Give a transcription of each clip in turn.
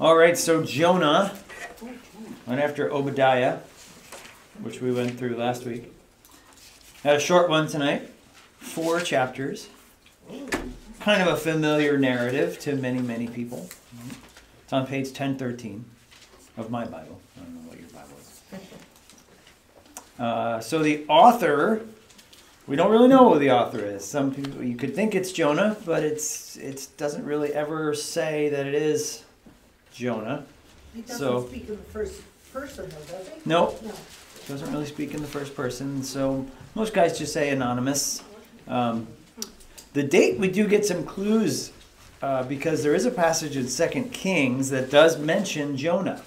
All right, so Jonah, went after Obadiah, which we went through last week. Had a short one tonight, four chapters. Kind of a familiar narrative to many, many people. It's on page 1013 of my Bible. I don't know what your Bible is. Uh, so the author, we don't really know who the author is. Some people, you could think it's Jonah, but it's it doesn't really ever say that it is Jonah. He So- doesn't speak in the first person though, does he? No, No. doesn't really speak in the first person. So most guys just say anonymous. Um, the date we do get some clues uh, because there is a passage in Second Kings that does mention Jonah,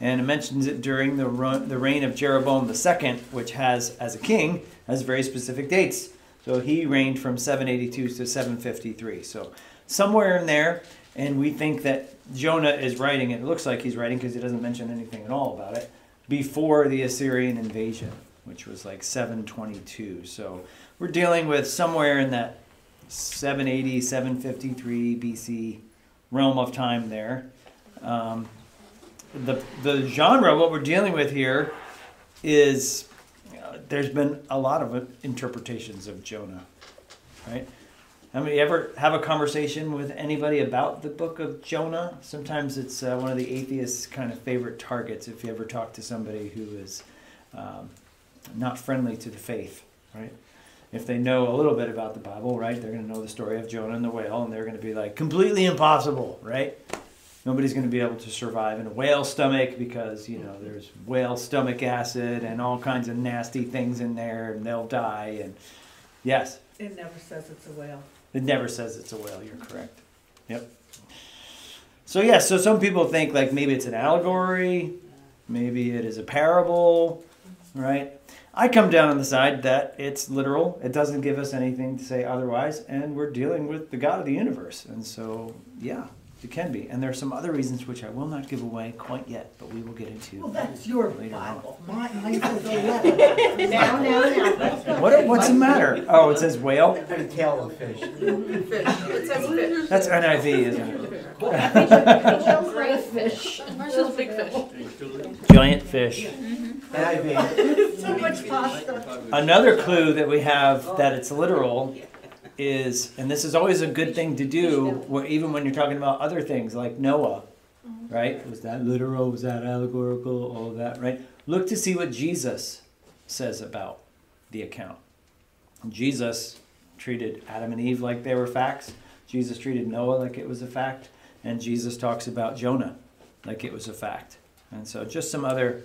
and it mentions it during the run, the reign of Jeroboam II, which has as a king has very specific dates. So he reigned from 782 to 753. So somewhere in there, and we think that Jonah is writing it. It looks like he's writing because he doesn't mention anything at all about it before the Assyrian invasion, which was like 722. So we're dealing with somewhere in that 780, 753 BC realm of time there. Um, the, the genre, what we're dealing with here, is uh, there's been a lot of interpretations of Jonah, right? Mean, you ever have a conversation with anybody about the book of Jonah? Sometimes it's uh, one of the atheists' kind of favorite targets if you ever talk to somebody who is um, not friendly to the faith, right? If they know a little bit about the Bible, right, they're going to know the story of Jonah and the whale, and they're going to be like, completely impossible, right? Nobody's going to be able to survive in a whale stomach because, you know, there's whale stomach acid and all kinds of nasty things in there, and they'll die. And yes, It never says it's a whale. It never says it's a whale. You're correct. Yep. So yeah, so some people think like maybe it's an allegory, maybe it is a parable, right? I come down on the side that it's literal. It doesn't give us anything to say otherwise, and we're dealing with the God of the universe, and so yeah, it can be. And there are some other reasons which I will not give away quite yet, but we will get into. Well, that's your Later on. Bible. Mine, mine says. Now, now, now. What, what's the matter? Oh, it says whale. Put a tail of fish. It says fish. That's NIV, isn't it? Crayfish. Ours says big fish. Giant fish. NIV. So much pasta. Another clue that we have that it's literal is, and this is always a good thing to do, even when you're talking about other things like Noah, right? Was that literal? Was that allegorical? All of that, right? Look to see what Jesus says about the account. Jesus treated Adam and Eve like they were facts. Jesus treated Noah like it was a fact, and Jesus talks about Jonah like it was a fact. And so, just some other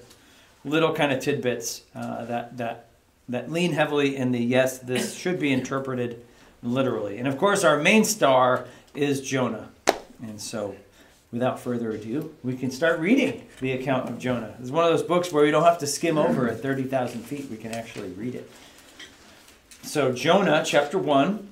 little kind of tidbits uh, that that that lean heavily in the yes, this should be interpreted literally. And of course, our main star is Jonah. And so, without further ado, we can start reading the account of Jonah. It's one of those books where we don't have to skim over at 30,000 feet, we can actually read it. So, Jonah chapter 1.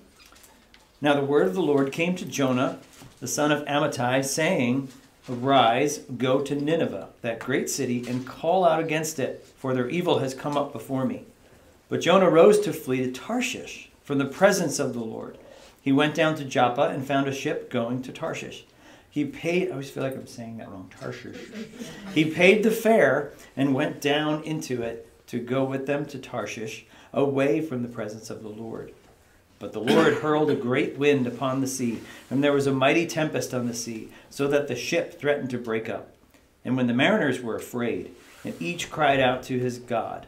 Now, the word of the Lord came to Jonah, the son of Amittai, saying, Arise, go to Nineveh, that great city, and call out against it, for their evil has come up before me. But Jonah rose to flee to Tarshish from the presence of the Lord. He went down to Joppa and found a ship going to Tarshish. He paid, I always feel like I'm saying that wrong, Tarshish. He paid the fare and went down into it to go with them to Tarshish, away from the presence of the Lord. But the Lord hurled a great wind upon the sea, and there was a mighty tempest on the sea, so that the ship threatened to break up. And when the mariners were afraid, and each cried out to his God,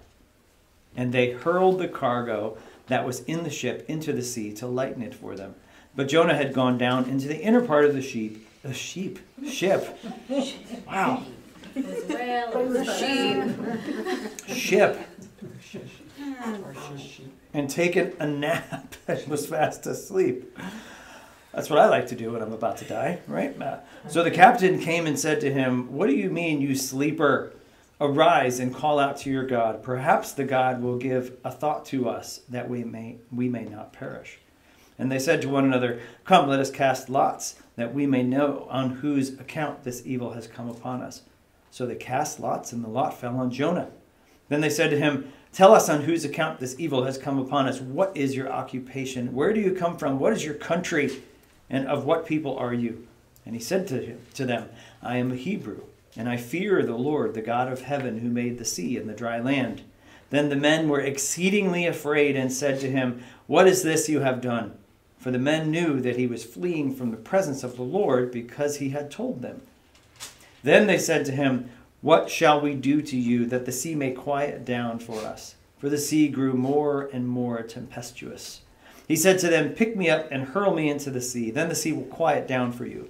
and they hurled the cargo that was in the ship into the sea to lighten it for them. But Jonah had gone down into the inner part of the sheep, the sheep, ship. Wow, ship. And taken a nap and was fast asleep. That's what I like to do when I'm about to die, right? Uh, So the captain came and said to him, What do you mean, you sleeper? Arise and call out to your God. Perhaps the God will give a thought to us that we may we may not perish. And they said to one another, Come, let us cast lots, that we may know on whose account this evil has come upon us. So they cast lots, and the lot fell on Jonah. Then they said to him, Tell us on whose account this evil has come upon us. What is your occupation? Where do you come from? What is your country? And of what people are you? And he said to, him, to them, I am a Hebrew, and I fear the Lord, the God of heaven, who made the sea and the dry land. Then the men were exceedingly afraid and said to him, What is this you have done? For the men knew that he was fleeing from the presence of the Lord because he had told them. Then they said to him, What shall we do to you that the sea may quiet down for us? For the sea grew more and more tempestuous. He said to them, Pick me up and hurl me into the sea. Then the sea will quiet down for you.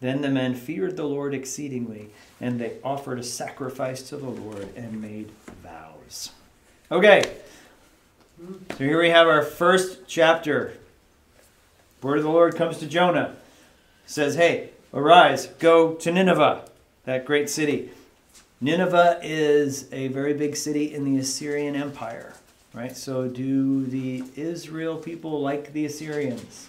Then the men feared the Lord exceedingly, and they offered a sacrifice to the Lord and made vows. Okay, so here we have our first chapter. Word of the Lord comes to Jonah. says, Hey, arise, go to Nineveh, that great city. Nineveh is a very big city in the Assyrian Empire, right? So, do the Israel people like the Assyrians?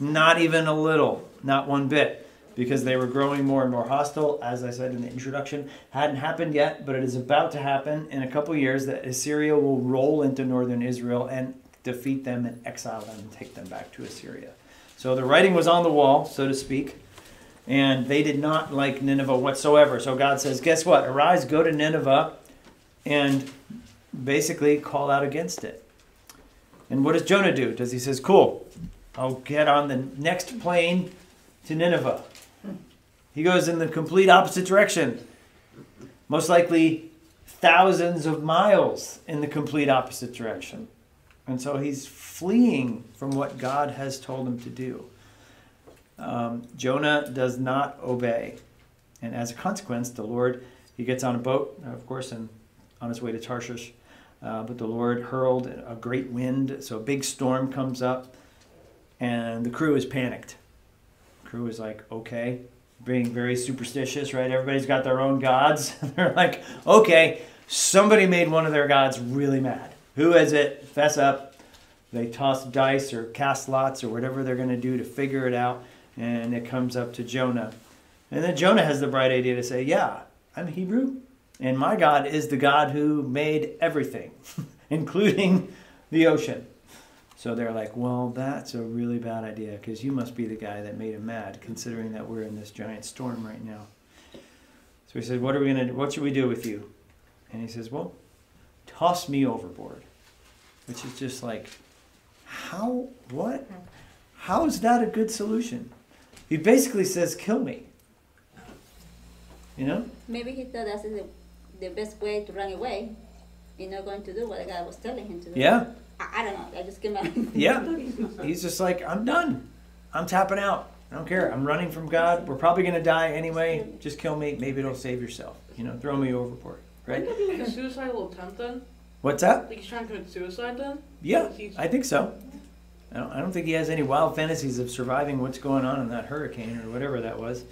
Not even a little, not one bit, because they were growing more and more hostile. As I said in the introduction, hadn't happened yet, but it is about to happen in a couple years that Assyria will roll into northern Israel and defeat them and exile them and take them back to Assyria. So the writing was on the wall, so to speak, and they did not like Nineveh whatsoever. So God says, Guess what? Arise, go to Nineveh, and basically call out against it. And what does Jonah do? Does he says, Cool, I'll get on the next plane to Nineveh. He goes in the complete opposite direction. Most likely thousands of miles in the complete opposite direction. And so he's fleeing from what God has told him to do. Um, Jonah does not obey. And as a consequence, the Lord, he gets on a boat, of course, and on his way to Tarshish. Uh, but the Lord hurled a great wind, so a big storm comes up, and the crew is panicked. Crew is like, okay, being very superstitious, right? Everybody's got their own gods. They're like, okay, somebody made one of their gods really mad. Who is it? Fess up. They toss dice or cast lots or whatever they're going to do to figure it out, and it comes up to Jonah. And then Jonah has the bright idea to say, yeah, I'm Hebrew, and my God is the God who made everything, including the ocean. So they're like, well, that's a really bad idea because you must be the guy that made him mad, considering that we're in this giant storm right now. So he said, what are we gonna? What should we do with you? And he says, well, toss me overboard, which is just like, how? What? How is that a good solution? He basically says, kill me. You know? Maybe he thought that's the, the best way to run away. You're not going to do what the guy was telling him to do. Yeah. I, I don't know. I just came out. Yeah. He's just like, I'm done. I'm tapping out. I don't care. I'm running from God. We're probably going to die anyway. Just kill me. Maybe it'll save yourself. You know, throw me overboard. Right? Wouldn't that be like a suicidal attempt then? What's that? Like he's trying to commit suicide then? Yeah, I think so. I don't, I don't think he has any wild fantasies of surviving what's going on in that hurricane or whatever that was.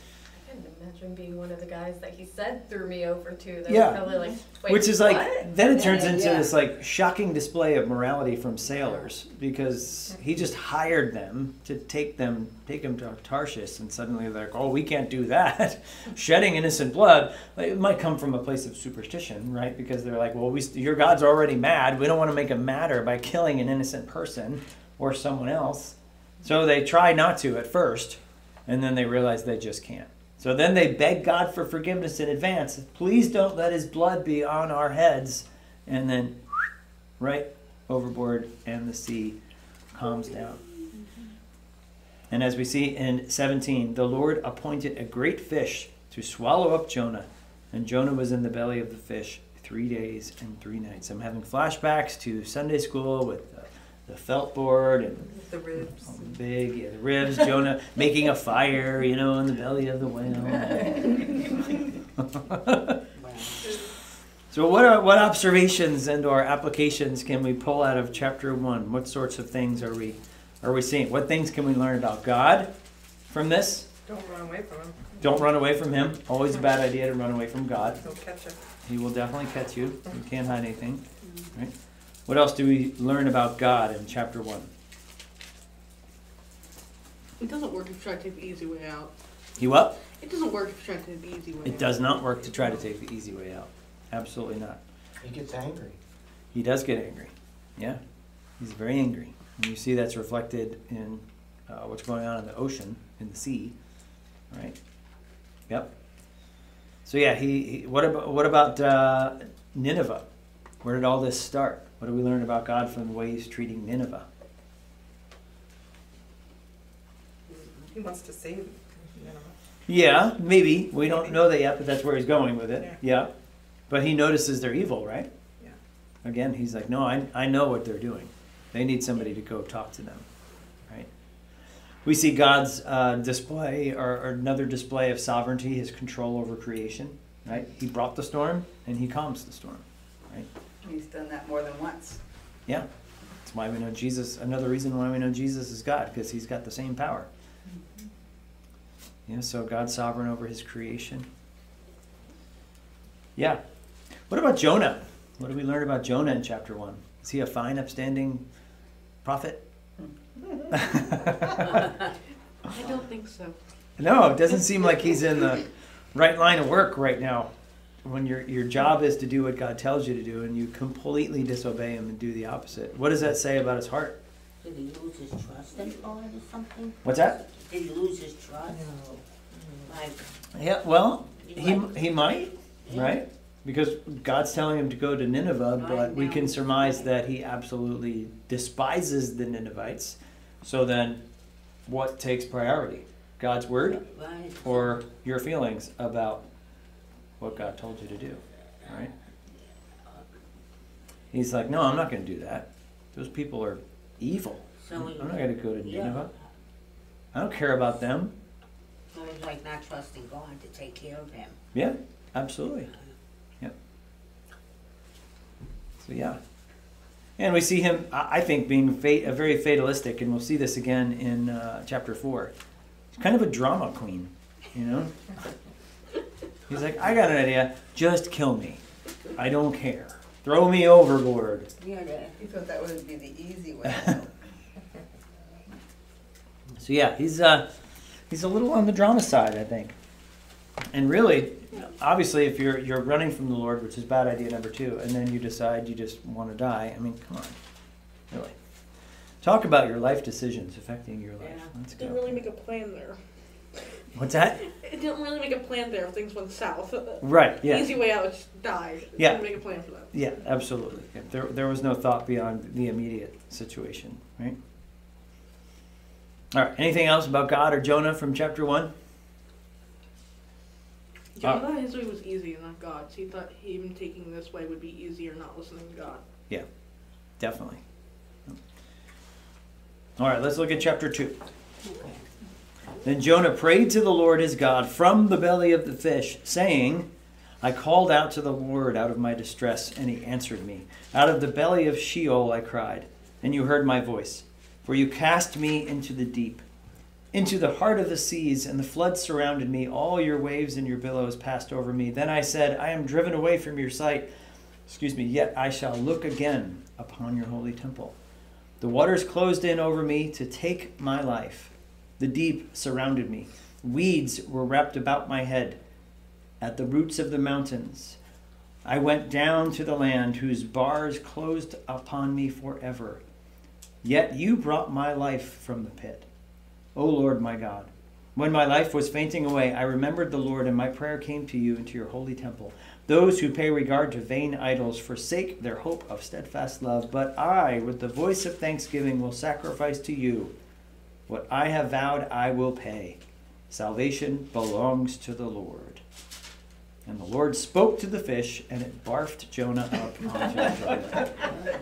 Imagine being one of the guys that he said threw me over to. That Yeah. probably like, Wait, Which is like, then it turns Yeah, into yeah. this like shocking display of morality from sailors because he just hired them to take them, take them to Tarshish, and suddenly they're like, oh, we can't do that. Shedding innocent blood. Like, It might come from a place of superstition, right? Because they're like, well, we, your God's already mad. We don't want to make him madder by killing an innocent person or someone else. So they try not to at first, and then they realize they just can't. So then they beg God for forgiveness in advance. Please don't let his blood be on our heads. And then, right overboard, and the sea calms down. And as we see in 17, the Lord appointed a great fish to swallow up Jonah. And Jonah was in the belly of the fish three days and three nights. I'm having flashbacks to Sunday school with the felt board and The ribs. big yeah, the ribs, Jonah making a fire, you know, in the belly of the whale. so, what are what observations and or applications can we pull out of chapter one? What sorts of things are we are we seeing? What things can we learn about God from this? Don't run away from him. Don't run away from him. Always a bad idea to run away from God. He'll catch you. He will definitely catch you. You can't hide anything. Mm-hmm. Right? What else do we learn about God in chapter one? It doesn't work if you try to take the easy way out. He what? It doesn't work if you try to take the easy way out. It does not work to try to take the easy way out. Absolutely not. He gets angry. He does get angry. Yeah. He's very angry. And you see that's reflected in uh, what's going on in the ocean, in the sea. Right? Yep. So yeah, he, he what about what about uh, Nineveh? Where did all this start? What do we learn about God from the way he's treating Nineveh? He wants to save Nineveh. Yeah, maybe. We don't know that yet, but that's where he's going with it. Yeah. But he notices they're evil, right? Yeah. Again, he's like, no, I, I know what they're doing. They need somebody to go talk to them, right? We see God's uh, display, or, or another display of sovereignty, his control over creation, right? He brought the storm, and he calms the storm, right? He's done that more than once. Yeah. That's why we know Jesus. Another reason why we know Jesus is God, because he's got the same power. Mm-hmm. Yeah, so God's sovereign over his creation. Yeah. What about Jonah? What do we learn about Jonah in chapter 1? Is he a fine, upstanding prophet? Mm-hmm. I don't think so. No, it doesn't seem like he's in the right line of work right now. When your your job is to do what God tells you to do and you completely disobey him and do the opposite. What does that say about his heart? Did he lose his trust in God or something? What's that? Did he lose his trust? Like, Yeah, well, he Like- he might, right? Because God's telling him to go to Nineveh, but we can surmise that he absolutely despises the Ninevites. So then, what takes priority? God's word right? or your feelings about what God told you to do, right? He's like, no, I'm not going to do that. Those people are evil. So I'm not going to go to yeah. I don't care about them. So he's like not trusting God to take care of him. Yeah, absolutely. Yep. So yeah, and we see him. I think being uh, very fatalistic, and we'll see this again in uh, chapter four. He's kind of a drama queen, you know. He's like, I got an idea. Just kill me. I don't care. Throw me overboard. Yeah, that- He thought that would be the easy way. So yeah, he's uh, he's a little on the drama side, I think. And really, obviously, if you're you're running from the Lord, which is bad idea number two, and then you decide you just want to die, I mean, come on, really. Talk about your life decisions affecting your life. Yeah. Let's Didn't really make a plan there. What's that? It didn't really make a plan there if things went south. Right. Yeah. Easy way out is die. It Yeah. Didn't make a plan for that. Yeah. Absolutely. Yeah, There there was no thought beyond the immediate situation, right? All right. Anything else about God or Jonah from chapter one? Jonah Uh, thought his way was easy, and not God's. He thought him taking this way would be easier, not listening to God. Yeah, definitely. All right, let's look at chapter 2. Then Jonah prayed to the Lord his God from the belly of the fish, saying, I called out to the Lord out of my distress, and he answered me. Out of the belly of Sheol I cried, and you heard my voice. For you cast me into the deep, into the heart of the seas, and the floods surrounded me. All your waves and your billows passed over me. Then I said, I am driven away from your sight. Excuse me, yet I shall look again upon your holy temple. The waters closed in over me to take my life. The deep surrounded me. Weeds were wrapped about my head. At the roots of the mountains, I went down to the land whose bars closed upon me forever. Yet you brought my life from the pit. O Lord my God, when my life was fainting away, I remembered the Lord, and my prayer came to you into your holy temple. Those who pay regard to vain idols forsake their hope of steadfast love, but I, with the voice of thanksgiving, will sacrifice to you. What I have vowed, I will pay. Salvation belongs to the Lord. And the Lord spoke to the fish, and it barfed Jonah up onto the dry land.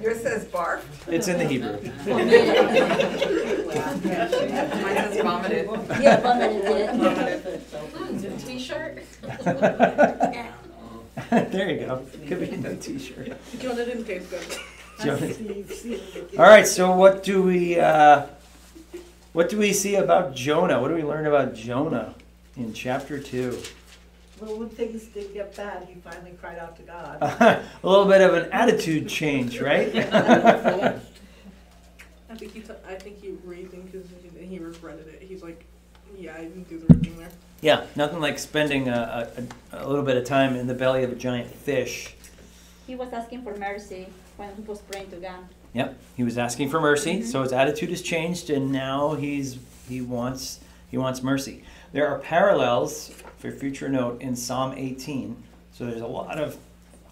Yours says barf. It's in the Hebrew. Mine says vomited. Yeah, vomited, yeah. Is it a t-shirt? there you go. Could be a new T-shirt. Jonah didn't taste good. Jonah. Steve, Steve. All right. So what do we uh, What do we see about Jonah? What do we learn about Jonah in chapter 2? Well, when things did get bad, he finally cried out to God. a little bit of an attitude change, right? I think he, t- I think he reasoned because he, he regretted it. He's like, yeah, I didn't do the right thing there. yeah, nothing like spending a, a, a little bit of time in the belly of a giant fish. He was asking for mercy when he was praying to God. Yep, he was asking for mercy, so his attitude has changed, and now he's he wants he wants mercy. There are parallels for future note in Psalm 18. So there's a lot of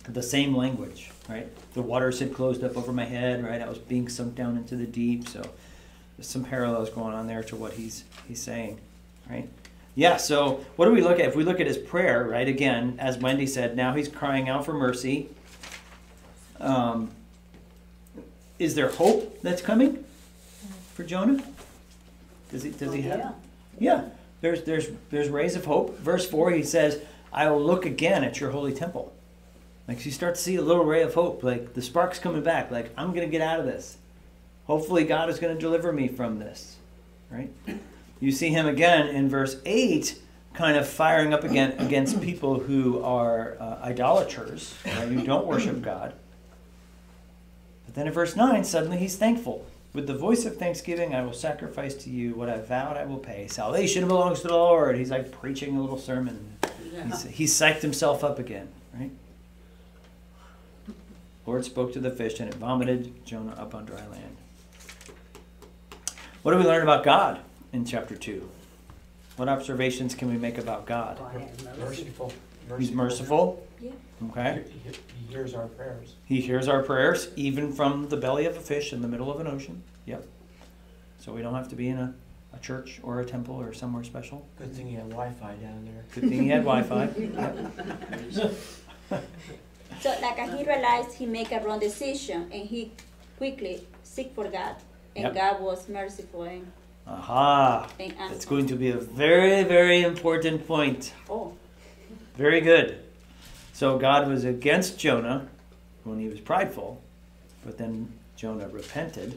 the same language, right? The waters had closed up over my head, right? I was being sunk down into the deep. So there's some parallels going on there to what he's he's saying, right? Yeah. So what do we look at? If we look at his prayer, right? Again, as Wendy said, now he's crying out for mercy. Um, is there hope that's coming for Jonah? Does he does he have? Yeah. There's there's there's rays of hope. Verse four, he says, "I will look again at your holy temple." Like you start to see a little ray of hope. Like the spark's coming back. Like I'm gonna get out of this. Hopefully, God is gonna deliver me from this. Right? You see him again in verse eight, kind of firing up again against people who are uh, idolaters, right, who don't worship God. But then in verse 9, suddenly he's thankful. With the voice of thanksgiving, I will sacrifice to you what I vowed I will pay. Salvation belongs to the Lord. He's like preaching a little sermon. He's, he's psyched himself up again, right? Lord spoke to the fish, and it vomited Jonah up on dry land. What do we learn about God in chapter 2? What observations can we make about God? God have mercy. Merciful. He's merciful. Yeah. Okay. He, he- he hears our prayers. He hears our prayers, even from the belly of a fish in the middle of an ocean. Yep. So we don't have to be in a, a church or a temple or somewhere special. Good thing he had Wi-Fi down there. Good thing he had Wi-Fi. So like he realized he make a wrong decision and he quickly seek for God. And Yep. God was merciful and, Aha. and That's going to be a very, very important point. Oh, Very good. So God was against Jonah when he was prideful, but then Jonah repented,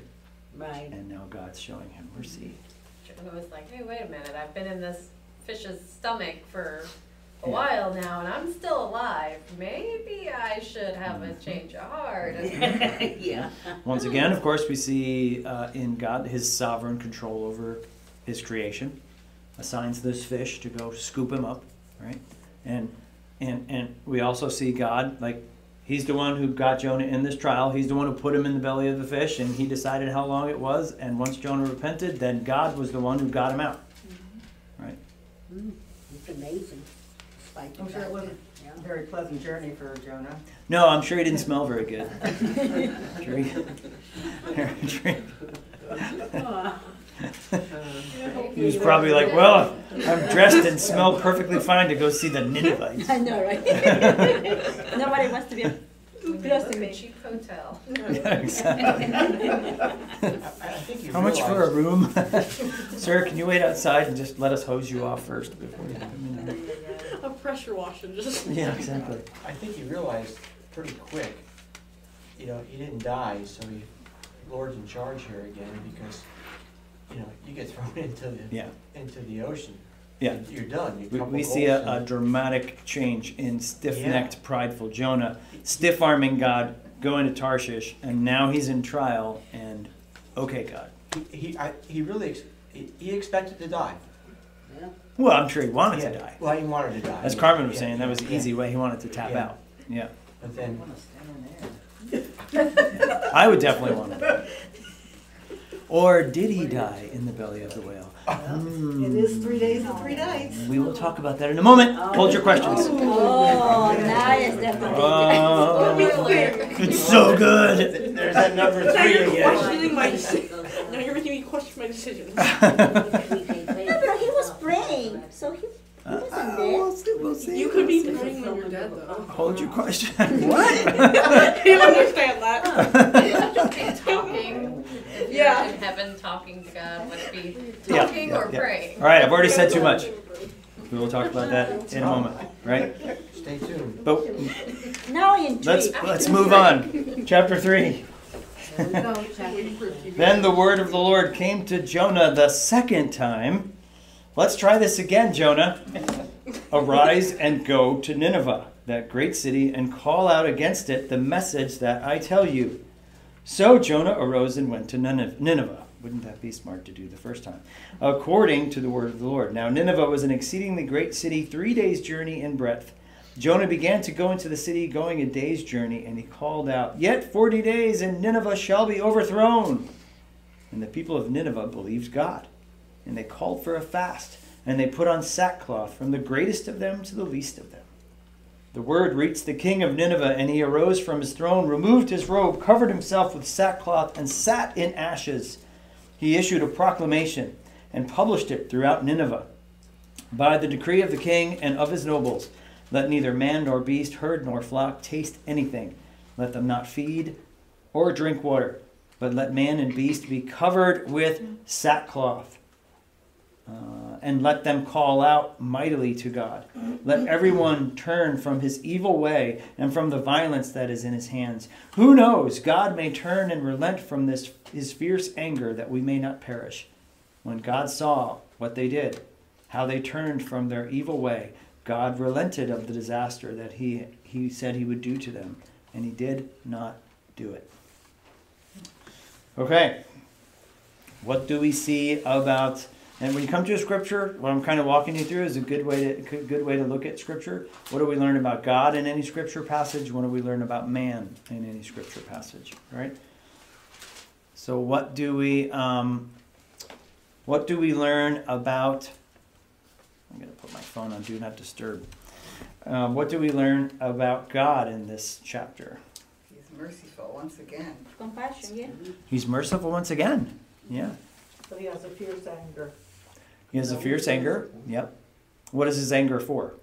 Right. and now God's showing him mercy. Jonah was like, hey, wait a minute, I've been in this fish's stomach for a Yeah. while now and I'm still alive. Maybe I should have a change of heart. Yeah. Once again, of course, we see uh, in God his sovereign control over his creation. Assigns this fish to go scoop him up, right? And and and we also see God like he's the one who got Jonah in this trial. He's the one who put him in the belly of the fish, and he decided how long it was. And once Jonah repented, then God was the one who got him out. Right? Mm, It's amazing. Despite the I'm sure it wasn't yeah. a very pleasant journey for Jonah. No, I'm sure he didn't smell very good. Sure he- sure he- He was probably like, well, I'm dressed and smell perfectly fine to go see the Ninevites. I know, right? Nobody wants to be close to a me. cheap hotel. Yeah, exactly. I, I think he How much for a room? Sir, can you wait outside and just let us hose you off first before you come in? A pressure washer just. Yeah, exactly. I think he realized pretty quick, you know, he didn't die, so he, Lord's in charge here again because, you know, you get thrown into the, Yeah. into the ocean. Yeah. You're done. You We, couple we see a, goals a and- dramatic change in stiff-necked, prideful Jonah, stiff-arming God, going to Tarshish, and now he's in trial, and okay, God. He, he, I, he really, ex- he, he expected to die. Yeah. Well, I'm sure he wanted Yeah, to die. Well, he wanted to die. As yeah, Carmen was yeah, saying, that was the yeah. easy way. He wanted to tap Yeah. out. Yeah. But then, I would definitely want to die. Or did he die in the belly of the whale? Hmm. It is three days and three nights. We will talk about that in a moment. Hold your questions. Oh, nice, definitely. Oh, Spoiler. it's so good. there's that number Now three you're again. questioning my decision. Now you're making me question my decisions. No, but he was praying, so he, he wasn't Uh, dead. we'll see. We'll see. You could be praying when you're dead though. Hold your question. What? You understand that? Just be talking. If you're Yeah. in heaven talking to God, would it be Yeah, talking yeah, or yeah. praying? All right, I've already said too much. We will talk about that in a moment, right? Stay tuned. But Now I intrigued. let's let's move on. Chapter three. Here we go, chapter Waiting for two. TV. Then the word of the Lord came to Jonah the second time. Let's try this again, Jonah. Arise and go to Nineveh, that great city, and call out against it the message that I tell you. So Jonah arose and went to Nineveh. Wouldn't that be smart to do the first time? According to the word of the Lord. Now, Nineveh was an exceedingly great city, three days' journey in breadth. Jonah began to go into the city, going a day's journey, and he called out, Yet forty days, and Nineveh shall be overthrown. And the people of Nineveh believed God, and they called for a fast, and they put on sackcloth from the greatest of them to the least of them. The word reached the king of Nineveh, and he arose from his throne, removed his robe, covered himself with sackcloth, and sat in ashes. He issued a proclamation and published it throughout Nineveh. By the decree of the king and of his nobles, let neither man nor beast, herd nor flock taste anything. Let them not feed or drink water, but let man and beast be covered with sackcloth. Uh, and let them call out mightily to God. Let everyone turn from his evil way and from the violence that is in his hands. Who knows? God may turn and relent from this his fierce anger that we may not perish. When God saw what they did, how they turned from their evil way, God relented of the disaster that he, he said he would do to them, and he did not do it. Okay. What do we see about and when you come to a scripture, what I'm kind of walking you through is a good way to good good way to look at scripture. What do we learn about God in any scripture passage? What do we learn about man in any scripture passage? Right. So what do we um, what do we learn about? I'm going to put my phone on do not disturb. Um, what do we learn about God in this chapter? He's merciful once again. Compassion, yeah. He's merciful once again. Yeah. But he has a fierce anger. He has a fierce anger. Yep. What is his anger for?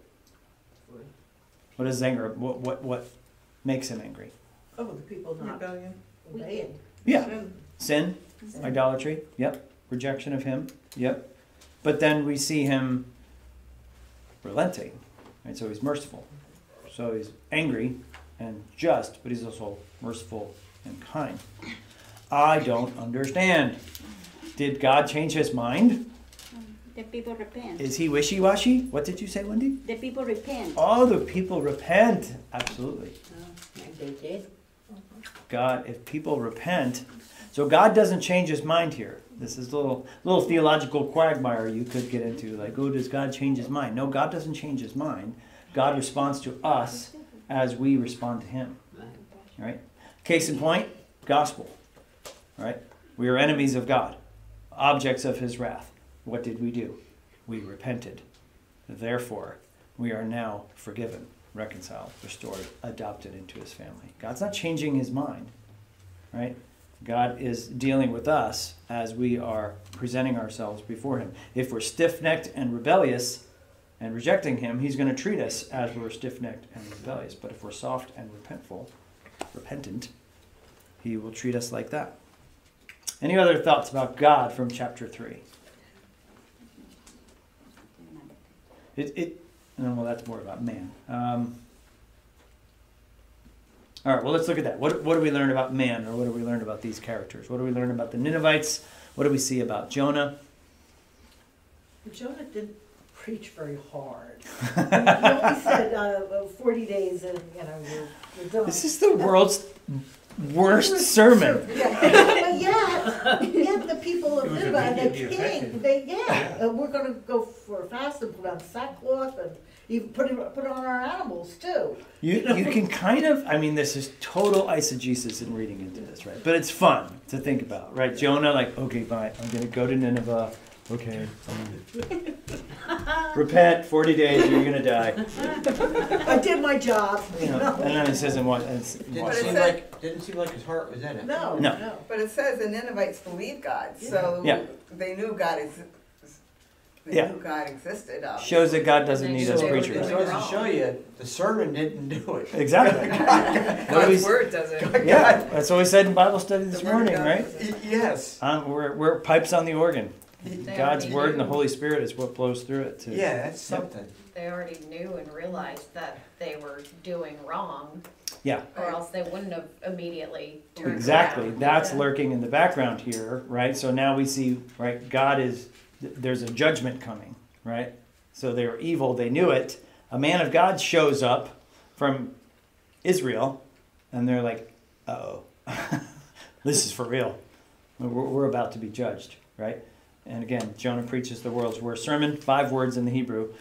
What is his anger? What what what makes him angry? Oh, the people not Rebellion. obeying. Yeah. Sin. Sin, idolatry. Yep. Rejection of him. Yep. But then we see him relenting. Right? So he's merciful. So he's angry and just, but he's also merciful and kind. I don't understand. Did God change his mind? The people repent. Is he wishy washy? What did you say, Wendy? The people repent. Oh, the people repent. Absolutely. And they did. God, if people repent, so God doesn't change his mind here. This is a little little theological quagmire you could get into. Like, oh, does God change his mind? No, God doesn't change his mind. God responds to us as we respond to him. Right? Case in point, gospel. Right? We are enemies of God, objects of his wrath. What did we do? We repented. Therefore, we are now forgiven, reconciled, restored, adopted into his family. God's not changing his mind, right? God is dealing with us as we are presenting ourselves before him. If we're stiff necked and rebellious and rejecting him, he's going to treat us as we're stiff necked and rebellious. But if we're soft and repentful, repentant, he will treat us like that. Any other thoughts about God from chapter 3? It, it, no, well, that's more about man. Um, all right, well, let's look at that. What, what do we learn about man, or what do we learn about these characters? What do we learn about the Ninevites? What do we see about Jonah? Jonah didn't preach very hard. He only said, uh, forty days and, you know, you're, you're done. This is the world's worst sermon. Yeah, but yet, yet the people of It was Nineveh and the immediately king, effective. they, yeah, uh, we're gonna go for a fast and put on sackcloth and even put it, put it on our animals too. You, you can kind of, I mean, this is total eisegesis in reading into this, right? But it's fun to think about, right? Jonah, like, okay, fine, I'm going to go to Nineveh. Okay. fine. Repent, 40 days, you're going to die. I did my job, You know, and then it says in what? It's, Didn't But seem said- like, didn't seem like his heart was in it. No, No. no. But it says the Ninevites believed God, so Yeah. they knew God exi- they Yeah. knew God existed. Obviously. shows that God doesn't need us So- It preachers. goes to show you, the sermon didn't do it. Exactly. What do we- God's word does it. yeah, that's what we said in Bible study this The word of morning, God right? is- Y- Yes, Um, we're, we're pipes on the organ. They God's already word and the knew- Holy Spirit is what blows through it. too. yeah, that's something. They already knew and realized that they were doing wrong, Yeah. Or else they wouldn't have immediately turned Exactly. around. That's Yeah. lurking in the background here, right? So now we see, right, God is, th- there's a judgment coming, right? So they were evil, they knew it. A man of God shows up from Israel, and they're like, uh oh, this is for real. We're, we're about to be judged, right? And again, Jonah preaches the world's worst sermon, five words in the Hebrew,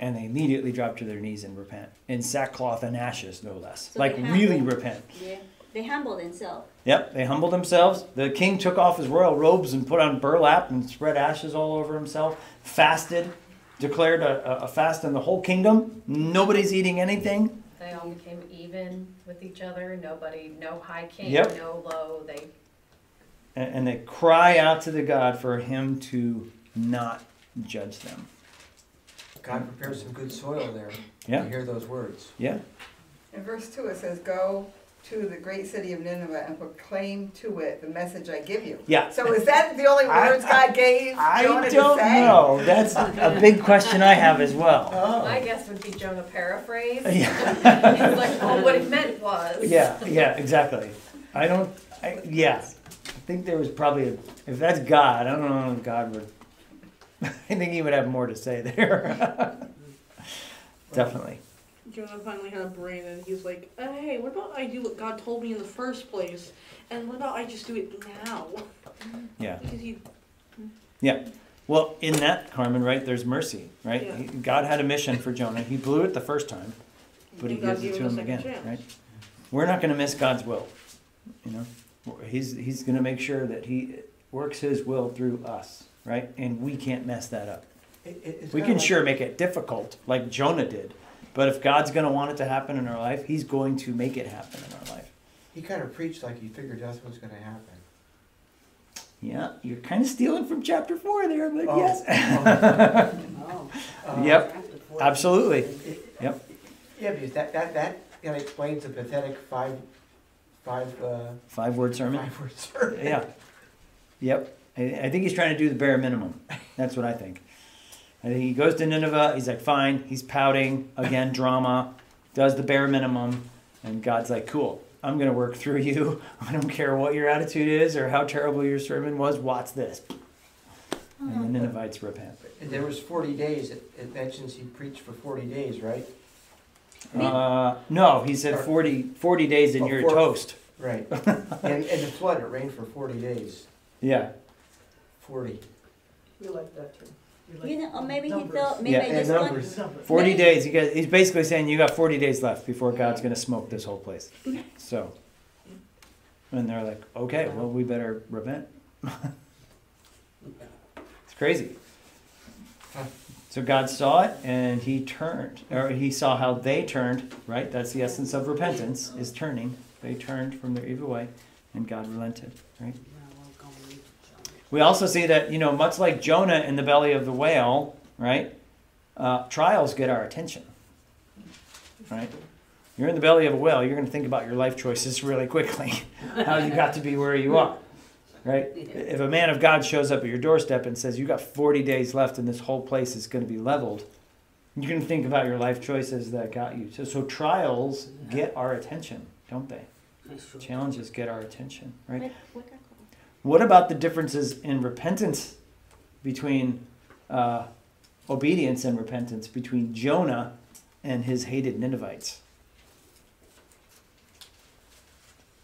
and they immediately drop to their knees and repent in sackcloth and ashes, no less. So like, really repent. Yeah, they humble themselves. Yep, they humbled themselves. The king took off his royal robes and put on burlap and spread ashes all over himself. Fasted, declared a, a- a fast in the whole kingdom. Nobody's eating anything. They all became even with each other. Nobody, no high king, Yep. no low. They And, and they cry out to the God for him to not judge them. God prepares some good soil there. Yeah. You hear those words. Yeah, In verse two, it says, go to the great city of Nineveh and proclaim to it the message I give you. yeah. So is that the only I- words God gave I Jonah don't say? know. That's a big question I have as well. Oh. My guess would be Jonah paraphrase. Yeah. Like, oh, what it meant was. Yeah, yeah, exactly. I don't, I, yeah. I think there was probably, a, if that's God, I don't know if God would, I think he would have more to say there. Definitely. Jonah finally had a brain and he's like, uh, hey, what about I do what God told me in the first place? And what about I just do it now? Yeah. Because he, Yeah. Well, in that, Carmen, right, there's mercy, right? Yeah. He- God had a mission for Jonah. He blew it the first time, but he God gives it to him him again, chance. right? We're not going to miss God's will, you know? He's, he's going to make sure that he works his will through us, right? And we can't mess that up. It- it- We can like- sure make it difficult, like Jonah did. But if God's going to want it to happen in our life, He's going to make it happen in our life. He kind of preached like he figured that's what's going to happen. Yeah, you're kind of stealing from chapter four there, but Oh. yes. Oh. Uh, Yep, absolutely. It- Yep. Yeah, because that, that, that kind of explains the pathetic five, five, uh, Five word sermon. five word sermon. Yeah. Yep. I, I think he's trying to do the bare minimum. That's what I think. I think he goes to Nineveh. He's like, fine. He's pouting again, drama. Does the bare minimum, and God's like, cool. I'm gonna work through you. I don't care what your attitude is or how terrible your sermon was. Watch this. And the Ninevites repent. There was forty days, it, it mentions he preached for forty days, right? Uh, no, he said 40, 40 days and Oh, you're four- toast. Right. And, and the flood, it rained for forty days, Yeah. forty. You like that too. You like You know, or maybe he numbers. thought, maybe Yeah, I and just want, numbers. Numbers. 40 Maybe- days. He got, he's basically saying you got 40 days left before God's going to smoke this whole place. So, and they're like, okay, well, we better repent. it's crazy. So God saw it and he turned, or he saw how they turned, right? That's the essence of repentance, is turning. They turned from their evil way and God relented, right? We also see that, you know, much like Jonah in the belly of the whale, right? Uh, trials get our attention, right? You're in the belly of a whale, you're going to think about your life choices really quickly, how you got to be where you are, right? If a man of God shows up at your doorstep and says, You got 40 days left and this whole place is going to be leveled, you're going to think about your life choices that got you. So, so trials get our attention, don't they? Challenges get our attention, right? What- what I call- What about the differences in repentance between uh, obedience and repentance between Jonah and his hated Ninevites?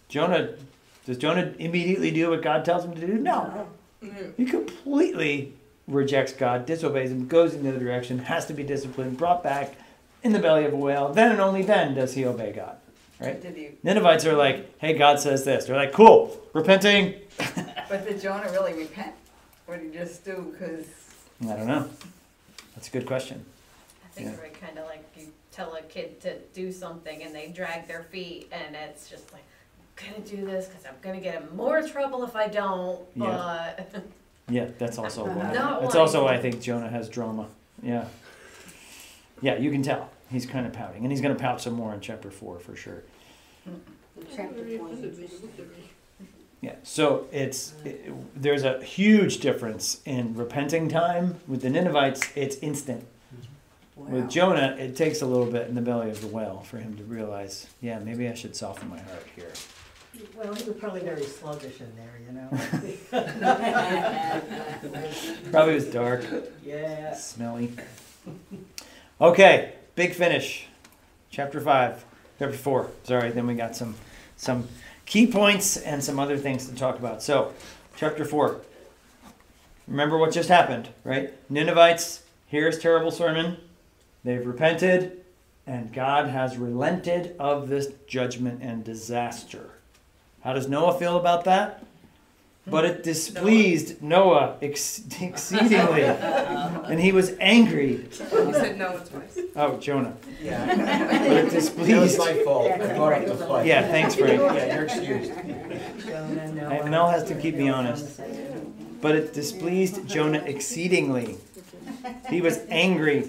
Jonah, does Jonah immediately do what God tells him to do? No. no. He completely rejects God, disobeys him, goes in the other direction, has to be disciplined, brought back in the belly of a whale. Then and only then does he obey God. Right? Did he, Ninevites are like, hey, God says this. They're like, cool, repenting. but did Jonah really repent? What did he just do? Because I don't know. That's a good question. I think Yeah. it's right, kind of like you tell a kid to do something and they drag their feet and it's just like, I'm gonna do this because I'm gonna get in more trouble if I don't, Yeah. but. Yeah, that's also one. Not That's one. also why I think Jonah has drama. Yeah. Yeah, you can tell. He's kind of pouting. And he's going to pout some more in chapter 4 for sure. Chapter Very 20. offended when he looked at me. Yeah. So it's it, there's a huge difference in repenting time with the Ninevites. It's instant. Wow. With Jonah, it takes a little bit in the belly of the whale for him to realize, yeah, maybe I should soften my heart here. Well, he was probably very sluggish in there, you know? Probably was dark, Yeah. smelly. Okay, big finish. Chapter five, chapter four. Sorry, then we got some some key points and some other things to talk about. So, chapter four. Remember what just happened, right? Ninevites hear his terrible sermon. They've repented, and God has relented of this judgment and disaster. How does Noah feel about that? But it displeased Noah ex- exceedingly, and he was angry. You said no twice. Oh, Jonah. Yeah. But it That was displeased. my fault. I brought up the fight. Yeah, thanks, Frank. Yeah, you're excused. I- Mel has to keep me honest. But it displeased Jonah exceedingly. He was angry,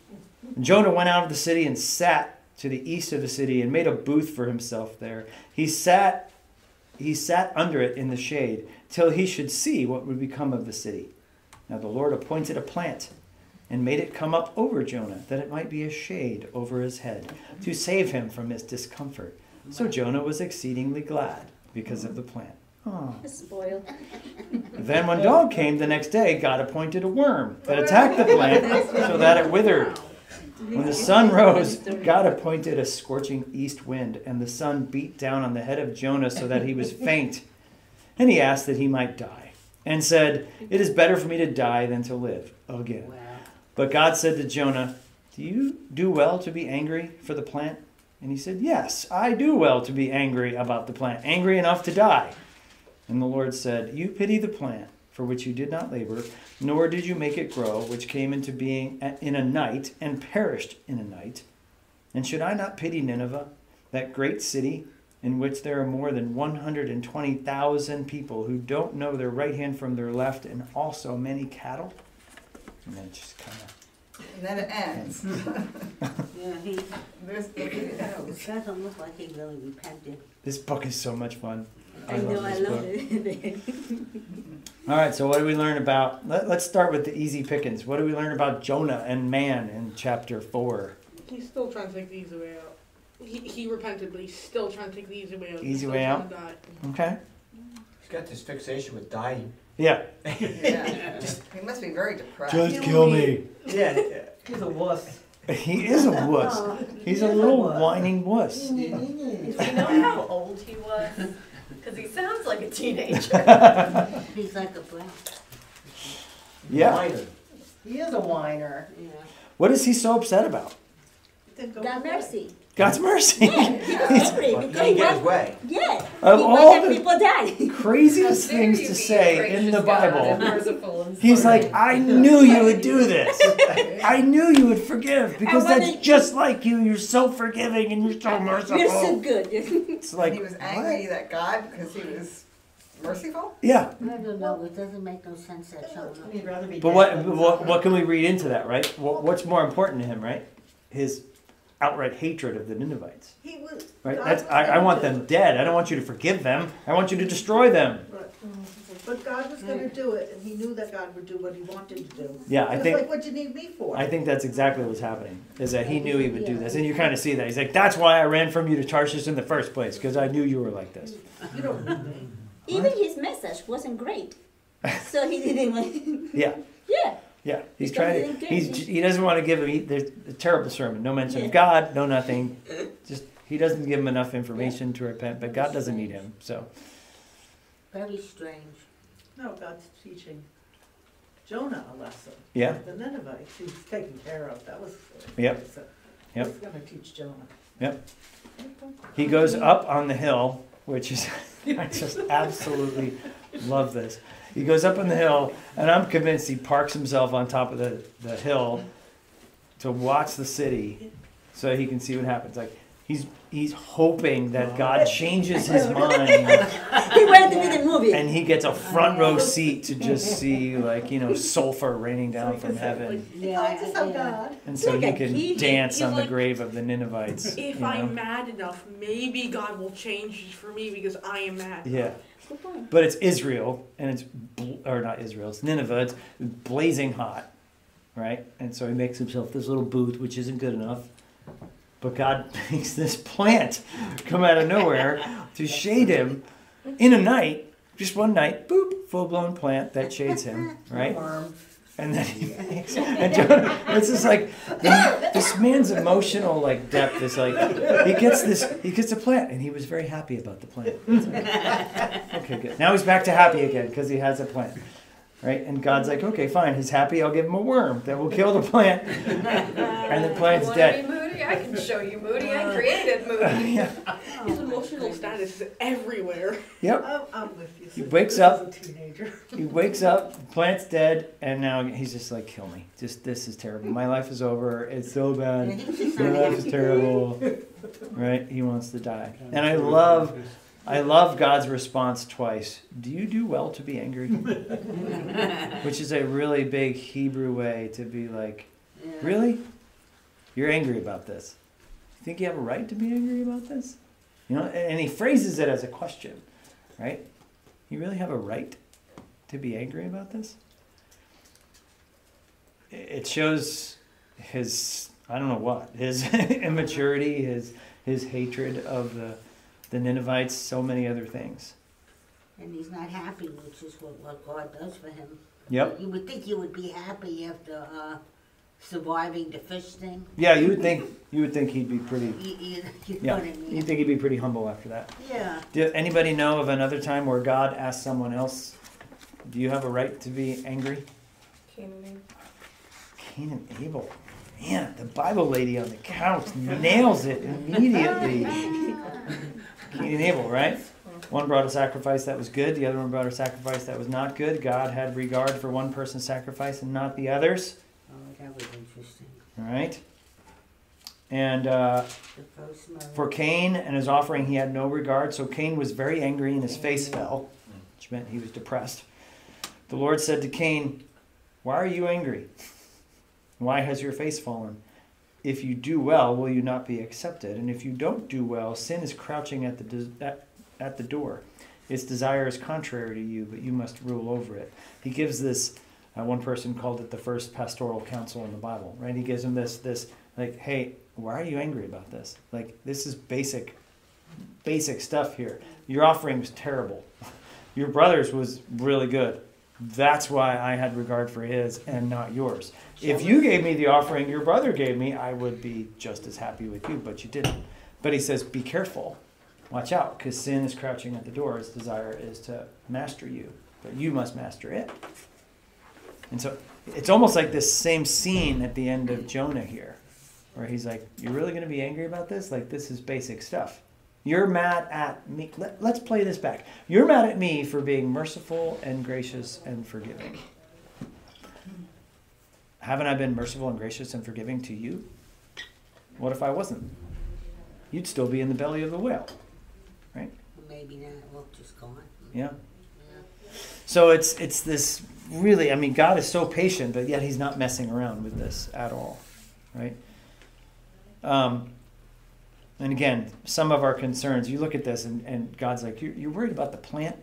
Jonah went out of the city and sat to the east of the city and made a booth for himself there. He sat he sat under it in the shade till he should see what would become of the city. Now the Lord appointed a plant and made it come up over Jonah that it might be a shade over his head to save him from his discomfort. So Jonah was exceedingly glad because of the plant. Oh. Spoiled. Then, when dawn came the next day, God appointed a worm that attacked the plant so that it withered. When the sun rose, God appointed a scorching east wind, and the sun beat down on the head of Jonah so that he was faint. And he asked that he might die, and said, It is better for me to die than to live again. Wow. But God said to Jonah, Do you do well to be angry for the plant? And he said, Yes, I do well to be angry about the plant, angry enough to die. And the Lord said, You pity the plant for which you did not labor, nor did you make it grow, which came into being in a night and perished in a night. And should I not pity Nineveh, that great city in which there are more than 120,000 people who don't know their right hand from their left, and also many cattle? And then it just kind of. And then it ends. Yeah, he, This book it it ends. doesn't look like he really repented. This book is so much fun. I know, I this love book. it. All right, so what do we learn about? Let, let's start with the easy pickings. What do we learn about Jonah and man in chapter four? He's still trying to take the easy way out. He, he repented, but he's still trying to take the easy way out. Easy way out? Okay. He's got this fixation with dying. Yeah. Yeah. He must be very depressed. Just kill me. Yeah. He's a wuss. He is a wuss. Oh, he's a little whining wuss. Do you know how old he was? Because he sounds like a teenager. He's like a brat. Yeah. Minor. He is a whiner. Yeah. What is he so upset about? God mercy. God's mercy. Yeah, he's angry But he because didn't he get his wants, way. yeah, Of he all wants that the- people die. Craziest How dare things you to be say gracious in the God and Bible. merciful and He's sorry. like, I knew you would do this. I knew you would forgive because I wanna- that's just like you. You're so forgiving and you're so merciful. You're so good. It's like, He was angry that God, because he was merciful? yeah. I don't know, it doesn't make no sense that Jonah. He'd rather be But dead what, than what what can we read into that, right? What, what's more important to him, right? His outright hatred of the Ninevites, He was. right? That's I, I want them dead. I don't want you to forgive them. I want you to destroy them. But God was gonna do it, and he knew that God would do what he wanted to do. Yeah, I Just think like what you need me for. I think that's exactly what's happening. Is that he knew he would do this, and you kind of see that. He's like, "That's why I ran from you to Tarshish in the first place, because I knew you were like this." You don't. Even his message wasn't great, so he didn't. want- Yeah, yeah, yeah. He's Because trying to. didn't He's he doesn't want to give him. He, there's a terrible sermon. No mention Yeah. of God. No nothing. Just he doesn't give him enough information to repent. But God doesn't need him. So Very strange. No, God's teaching Jonah a lesson. yeah, The Ninevites, he's was taken care of, that was. Yep. so Yep. He's gonna teach Jonah. Yep. He goes up on the hill, which is, I just absolutely love this. He goes up on the hill, and I'm convinced he parks himself on top of the, the hill to watch the city so he can see what happens. Like he's he's hoping that God changes his mind He wanted to be the movie. and he gets a front row seat to just see like you know sulfur raining down from heaven, Yeah, yeah. And so Like he can key. dance He's on the grave of the Ninevites. If you know? I'm mad enough, maybe God will change for me because I am mad. Yeah. But it's Israel, and it's or not Israel. It's Nineveh. It's blazing hot, right? And so he makes himself this little booth, which isn't good enough. But God makes this plant come out of nowhere to shade him in a night, just one night. Boop, full blown plant that shades him, right? And then he makes, and Jonah, it's just like the, this man's emotional like depth is like he gets this he gets a plant and he was very happy about the plant. Like, okay, good. Now he's back to happy again because he has a plant, right? And God's like, okay, fine, he's happy. I'll give him a worm that will kill the plant, and the plant's dead. Wanna be moody? I can show you moody. I created moody. yeah. His emotional status is everywhere. Yep. I'm, I'm with you. He wakes up. a teenager. He wakes up, plant's dead, and now he's just like, kill me. Just this is terrible. My life is over. It's so bad. My life is terrible. Right? He wants to die. And I love I love God's response twice. Do you do well to be angry? Which is a really big Hebrew way to be like, really? You're angry about this. You think you have a right to be angry about this? You know, and he phrases it as a question, right? You really have a right to be angry about this? It shows his I don't know what his immaturity, his his hatred of the the Ninevites, so many other things. And he's not happy, which is what, what God does for him. Yep. You would think he would be happy after uh, surviving the fish thing. Yeah, you would think you would think he'd be pretty. You, you, you Yeah, what I you mean? think he'd be pretty humble after that. Yeah. Do anybody know of another time where God asked someone else, "Do you have a right to be angry?" Cain and Abel. Cain and Abel. Man, the Bible lady on the couch nails it immediately. Cain and Abel, right? One brought a sacrifice that was good, the other one brought a sacrifice that was not good. God had regard for one person's sacrifice and not the others. Oh, that was interesting. All right? And uh, The first murder. for Cain and his offering, he had no regard. So Cain was very angry and his face fell, which meant he was depressed. The Lord said to Cain, Why are you angry? Why has your face fallen? If you do well, will you not be accepted? And if you don't do well, sin is crouching at the, at the door. Its desire is contrary to you, but you must rule over it. He gives this, uh, one person called it the first pastoral counsel in the Bible, right? He gives him this, this, like, hey, why are you angry about this? Like, this is basic, basic stuff here. Your offering was terrible. Your brother's was really good. That's why I had regard for his and not yours. If you gave me the offering your brother gave me, I would be just as happy with you, but you didn't. But he says, be careful. Watch out, because sin is crouching at the door. Its desire is to master you, but you must master it. And so it's almost like this same scene at the end of Jonah here, where he's like, You're really going to be angry about this? Like, this is basic stuff. You're mad at me. Let, let's play this back. You're mad at me for being merciful and gracious and forgiving. Haven't I been merciful and gracious and forgiving to you? What if I wasn't? You'd still be in the belly of the whale. Right? Maybe not. Well, just gone. Yeah. So it's it's this really I mean God is so patient, but yet he's not messing around with this at all. Right? Um, and again, some of our concerns, you look at this and, and God's like, you're, you're worried about the plant?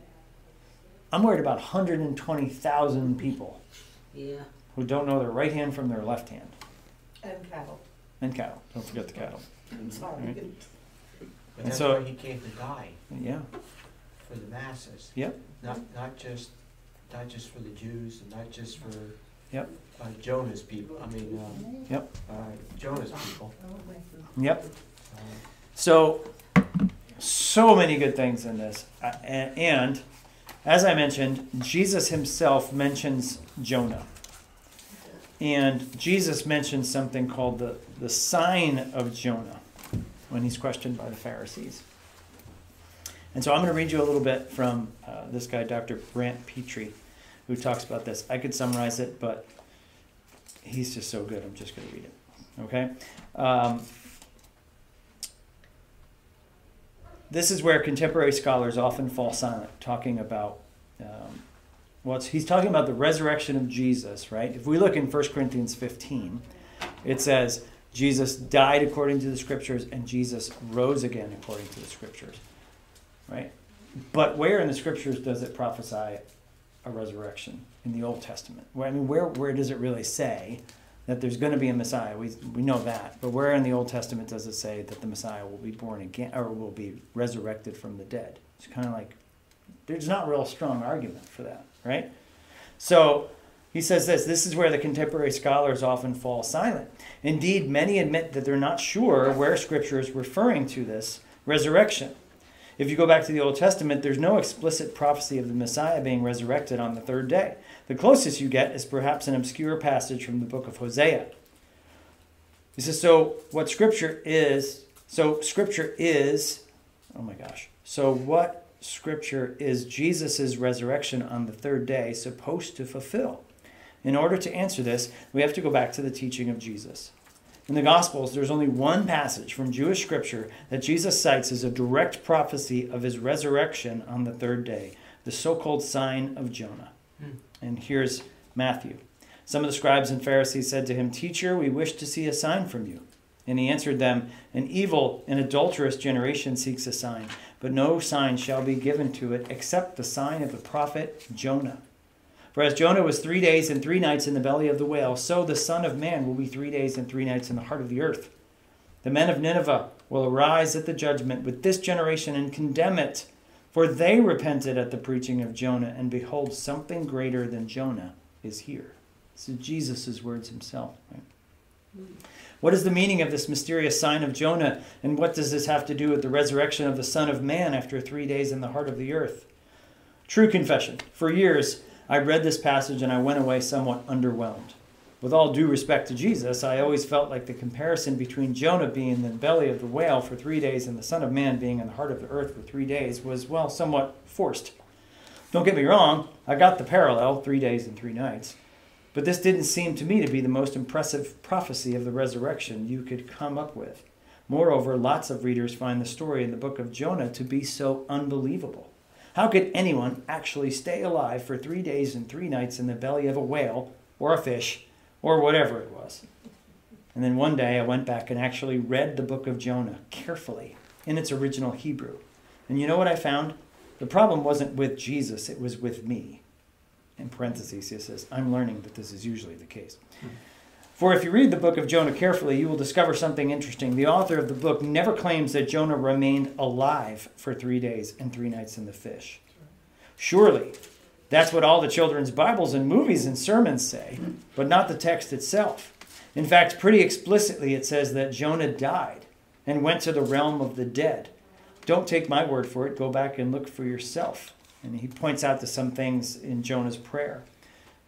I'm worried about 120,000 people Yeah. who don't know their right hand from their left hand. And cattle. And cattle. Don't forget the cattle. I'm sorry. Right. But And that's so- why he came to die, Yeah. for the masses. Yep. Not, not just, not just for the Jews and not just for. Yep. Uh, Jonah's people, I mean, um. Yep. Uh, Jonah's people. Yep. Uh, So, so many good things in this. Uh, and, as I mentioned, Jesus himself mentions Jonah. And Jesus mentions something called the, the sign of Jonah when he's questioned by the Pharisees. And so I'm going to read you a little bit from uh, this guy, Dr. Brant Pitre, who talks about this. I could summarize it, but he's just so good. I'm just going to read it. Okay? Um, this is where contemporary scholars often fall silent, talking about um, well, he's talking about the resurrection of Jesus, right? If we look in 1 Corinthians 15, it says Jesus died according to the scriptures and Jesus rose again according to the scriptures right? But where in the scriptures does it prophesy a resurrection in the Old Testament? Where, I mean, where, where does it really say that there's going to be a Messiah? We, we know that. But where in the Old Testament does it say that the Messiah will be born again or will be resurrected from the dead? It's kind of like, there's not real strong argument for that, right? So he says this this is where the contemporary scholars often fall silent. Indeed, many admit that they're not sure where Scripture is referring to this resurrection. If you go back to the Old Testament, there's no explicit prophecy of the Messiah being resurrected on the third day. The closest you get is perhaps an obscure passage from the book of Hosea. He says, So what Scripture is, so Scripture is, oh my gosh, so what Scripture is Jesus' resurrection on the third day supposed to fulfill? In order to answer this, we have to go back to the teaching of Jesus. In the Gospels, there's only one passage from Jewish scripture that Jesus cites as a direct prophecy of his resurrection on the third day, the so called sign of Jonah. Hmm. And here's Matthew. Some of the scribes and Pharisees said to him, Teacher, we wish to see a sign from you. And he answered them, An evil and adulterous generation seeks a sign, but no sign shall be given to it except the sign of the prophet Jonah. For as Jonah was three days and three nights in the belly of the whale, so the Son of Man will be three days and three nights in the heart of the earth. The men of Nineveh will arise at the judgment with this generation and condemn it, for they repented at the preaching of Jonah, and behold, something greater than Jonah is here. This is Jesus' words himself. Right? What is the meaning of this mysterious sign of Jonah, and what does this have to do with the resurrection of the Son of Man after three days in the heart of the earth? True confession. For years, I read this passage and I went away somewhat underwhelmed. With all due respect to Jesus, I always felt like the comparison between Jonah being in the belly of the whale for three days and the Son of Man being in the heart of the earth for three days was, well, somewhat forced. Don't get me wrong, I got the parallel, three days and three nights. But this didn't seem to me to be the most impressive prophecy of the resurrection you could come up with. Moreover, lots of readers find the story in the book of Jonah to be so unbelievable. How could anyone actually stay alive for three days and three nights in the belly of a whale or a fish or whatever it was? And then one day I went back and actually read the book of Jonah carefully in its original Hebrew. And you know what I found? The problem wasn't with Jesus, it was with me. In parentheses, he says, I'm learning that this is usually the case. For if you read the book of Jonah carefully, you will discover something interesting. The author of the book never claims that Jonah remained alive for three days and three nights in the fish. Surely, that's what all the children's Bibles and movies and sermons say, but not the text itself. In fact, pretty explicitly, it says that Jonah died and went to the realm of the dead. Don't take my word for it, go back and look for yourself. And he points out to some things in Jonah's prayer.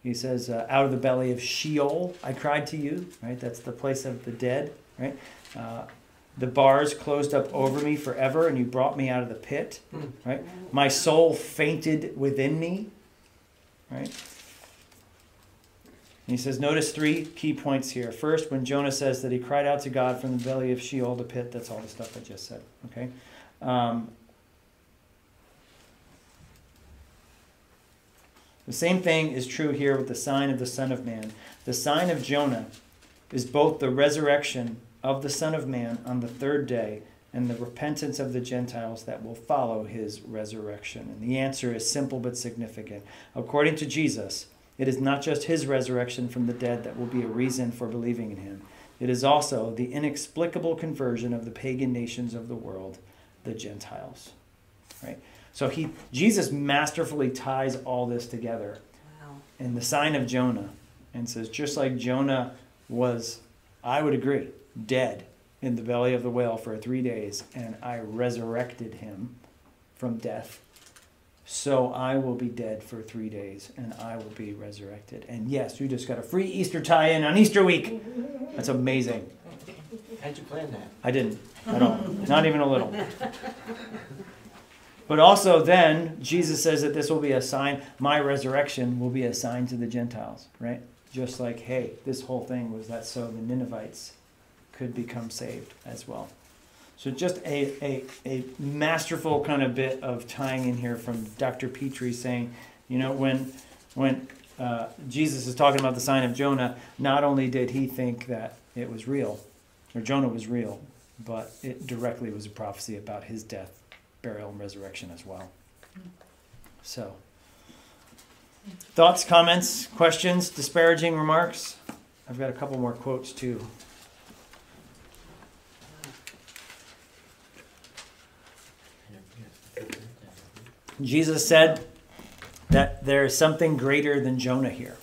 He says, uh, Out of the belly of Sheol I cried to you, right? That's the place of the dead, right? Uh, the bars closed up over me forever, and you brought me out of the pit, right? My soul fainted within me, right? And he says, notice three key points here. First, when Jonah says that he cried out to God from the belly of Sheol, the pit, that's all the stuff I just said, okay? Um, The same thing is true here with the sign of the Son of Man. The sign of Jonah is both the resurrection of the Son of Man on the third day and the repentance of the Gentiles that will follow his resurrection. And the answer is simple but significant. According to Jesus, it is not just his resurrection from the dead that will be a reason for believing in him, it is also the inexplicable conversion of the pagan nations of the world, the Gentiles. Right? So he Jesus masterfully ties all this together. Wow. in the sign of Jonah and says just like Jonah was I would agree dead in the belly of the whale for 3 days and I resurrected him from death so I will be dead for 3 days and I will be resurrected. And yes you just got a free Easter tie-in on Easter week. That's amazing. How'd you plan that? I didn't at all. Not even a little But also, then, Jesus says that this will be a sign, my resurrection will be a sign to the Gentiles, right? Just like, hey, this whole thing was that so the Ninevites could become saved as well. So just a, a, a masterful kind of bit of tying in here from Dr. Pitre saying, you know, when when uh, Jesus is talking about the sign of Jonah, not only did he think that it was real, or Jonah was real, but it directly was a prophecy about his death, burial, and resurrection as well. So, thoughts, comments, questions, disparaging remarks? I've got a couple more quotes too. Jesus said that there is something greater than Jonah here.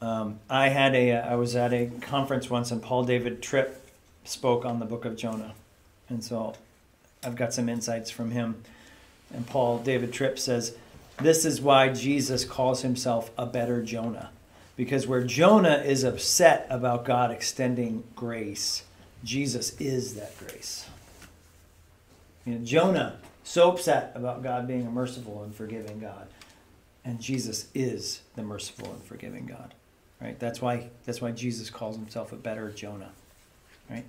Um, I had a I was at a conference once, and Paul David Tripp spoke on the book of Jonah, and so I've got some insights from him. And Paul David Tripp says, "This is why Jesus calls himself a better Jonah, because where Jonah is upset about God extending grace, Jesus is that grace." You know, Jonah so upset about God being a merciful and forgiving God, and Jesus is the merciful and forgiving God, right? That's why that's why Jesus calls himself a better Jonah, right?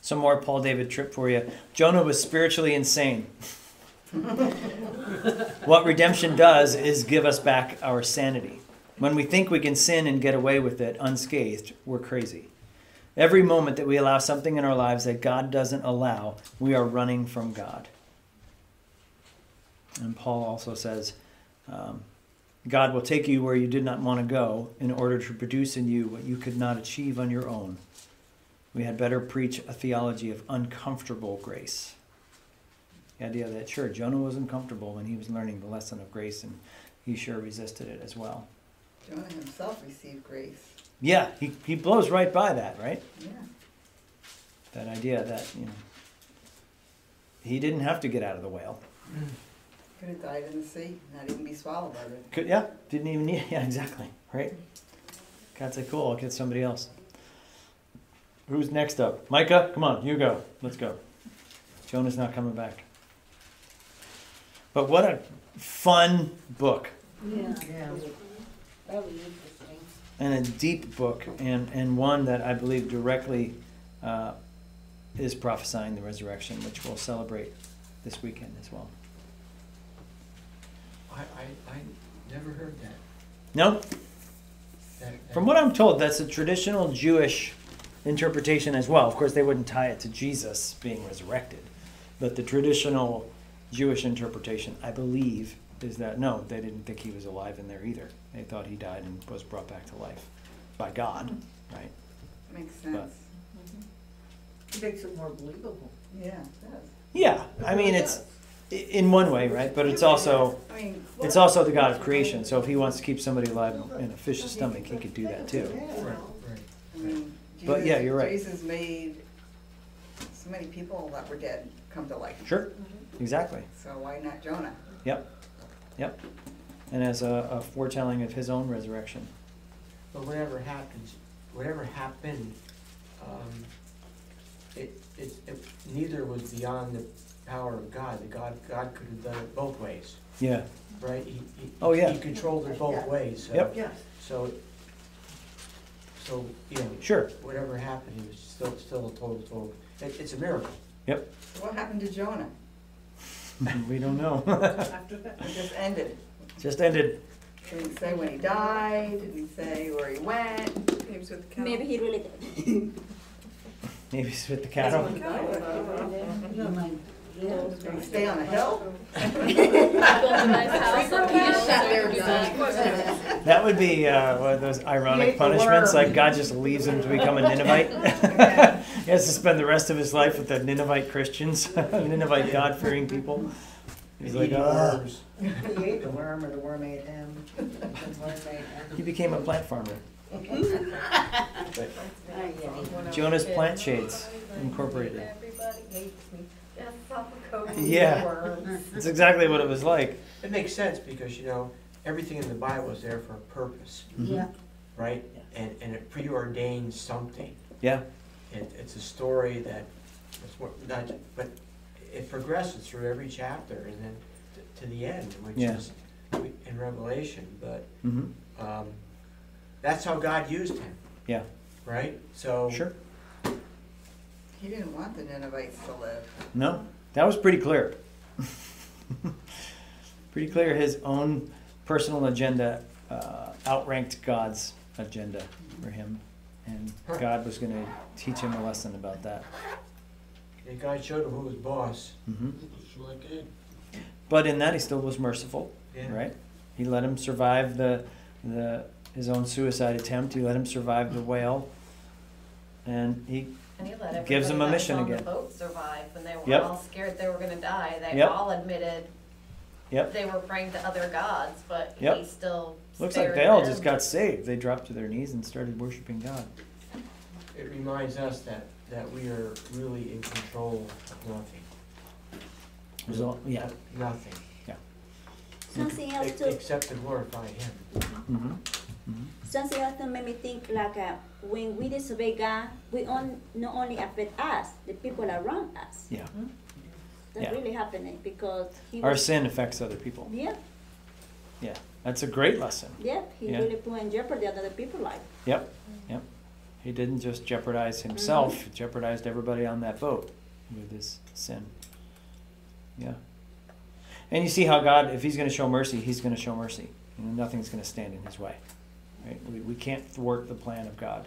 Some more Paul David Tripp for you. Jonah was spiritually insane. what redemption does is give us back our sanity. When we think we can sin and get away with it unscathed, we're crazy. Every moment that we allow something in our lives that God doesn't allow, we are running from God. And Paul also says, um, God will take you where you did not want to go in order to produce in you what you could not achieve on your own. We had better preach a theology of uncomfortable grace. The idea that, sure, Jonah was uncomfortable when he was learning the lesson of grace, and he sure resisted it as well. Jonah himself received grace. Yeah, he, he blows right by that, right? Yeah. That idea that, you know, he didn't have to get out of the whale. Could have died in the sea, not even be swallowed by it. Could, yeah, didn't even need, yeah, exactly, right? God said, cool, I'll get somebody else. Who's next up? Micah, come on, you go. Let's go. Jonah's not coming back. But what a fun book Yeah. Yeah. Very interesting. and a deep book, and, and one that I believe directly uh, is prophesying the resurrection, which we'll celebrate this weekend as well. I, I, I never heard that. No? that, that- From what I'm told, that's a traditional Jewish interpretation as well. Of course, they wouldn't tie it to Jesus being resurrected, but the traditional Jewish interpretation, I believe, is that no, they didn't think he was alive in there either. They thought he died and was brought back to life by God, right? Makes sense. Mm-hmm. It makes it more believable. Yeah, it does. Yeah, I mean it's in one way, right? But it's also it's also the God of creation. So if he wants to keep somebody alive in a fish's stomach, he could do that too. Right, right. I mean, But yeah, you're right. Jesus made so many people that were dead come to life. Sure, exactly. So why not Jonah? Yep, yep. And as a, a foretelling of his own resurrection. But whatever happens, whatever happened, um, it, it, it neither was beyond the power of God. The God, God could have done it both ways, Yeah, right? He, he, Oh, yeah. He controlled it both Yeah. ways. So, Yep. Yes. So, so you know, sure. whatever happened, it was still, still a total, total. It, it's a miracle. Yep. What happened to Jonah? we don't know. After that. It just ended. Just ended. Didn't say when he died, didn't say where he went. Names with the cow. Maybe he really did. Maybe it's with the cattle. You might- yeah. Did he stay on the hill? That would be uh, one of those ironic punishments, like God just leaves him to become a Ninevite. he has to spend the rest of his life with the Ninevite Christians, Ninevite God-fearing people. He's like, Eating "Ah." He ate the worm or the worm ate him. The worm ate him. he became a plant farmer. Ay, ay. Plant Shades Incorporated. Everybody hates me. Yes, suffocating Yeah. worms. That's exactly what it was like. It makes sense because, you know, everything in the Bible is there for a purpose, Yeah. right? And, and it preordains something. Yeah, It, it's a story that, it's what- not, but it progresses through every chapter and then to, to the end, which Yeah. is in Revelation, but, hmm um, that's how God used him. yeah, right? So. Sure. He didn't want the Ninevites to live. No, that was pretty clear. pretty clear his own personal agenda uh, outranked God's agenda for him. And God was going to teach him a lesson about that. Yeah, God showed him who was boss. hmm Sure did. But in that, he still was merciful, Yeah. right? He let him survive the, the, his own suicide attempt. He let him survive the whale. And he, And he let Gives them a everybody that was mission on the again. boat survive when they were Yep. all scared they were gonna die. They Yep. all admitted yep. they were praying to other gods, but Yep. he still Looks like spared they all them. just got saved. They dropped to their knees and started worshiping God. It reminds us that, that we are really in control of nothing. It was all, yeah. Nothing. Something else Ex- too. Except to glorify him. Mm-hmm. Mm-hmm. Something else made me think like uh, when we disobey God, we on, not only affect us, the people around us. Yeah. That's Yeah. really happening because he Our was, sin affects other people. yeah, Yeah. That's a great lesson. yeah, he Yeah. really put in jeopardy other people's life. Yep. Yep. He didn't just jeopardize himself, he jeopardized everybody on that boat with his sin. Yeah. And you see how God, if he's going to show mercy, he's going to show mercy. You know, nothing's going to stand in his way. Right? We, we can't thwart the plan of God.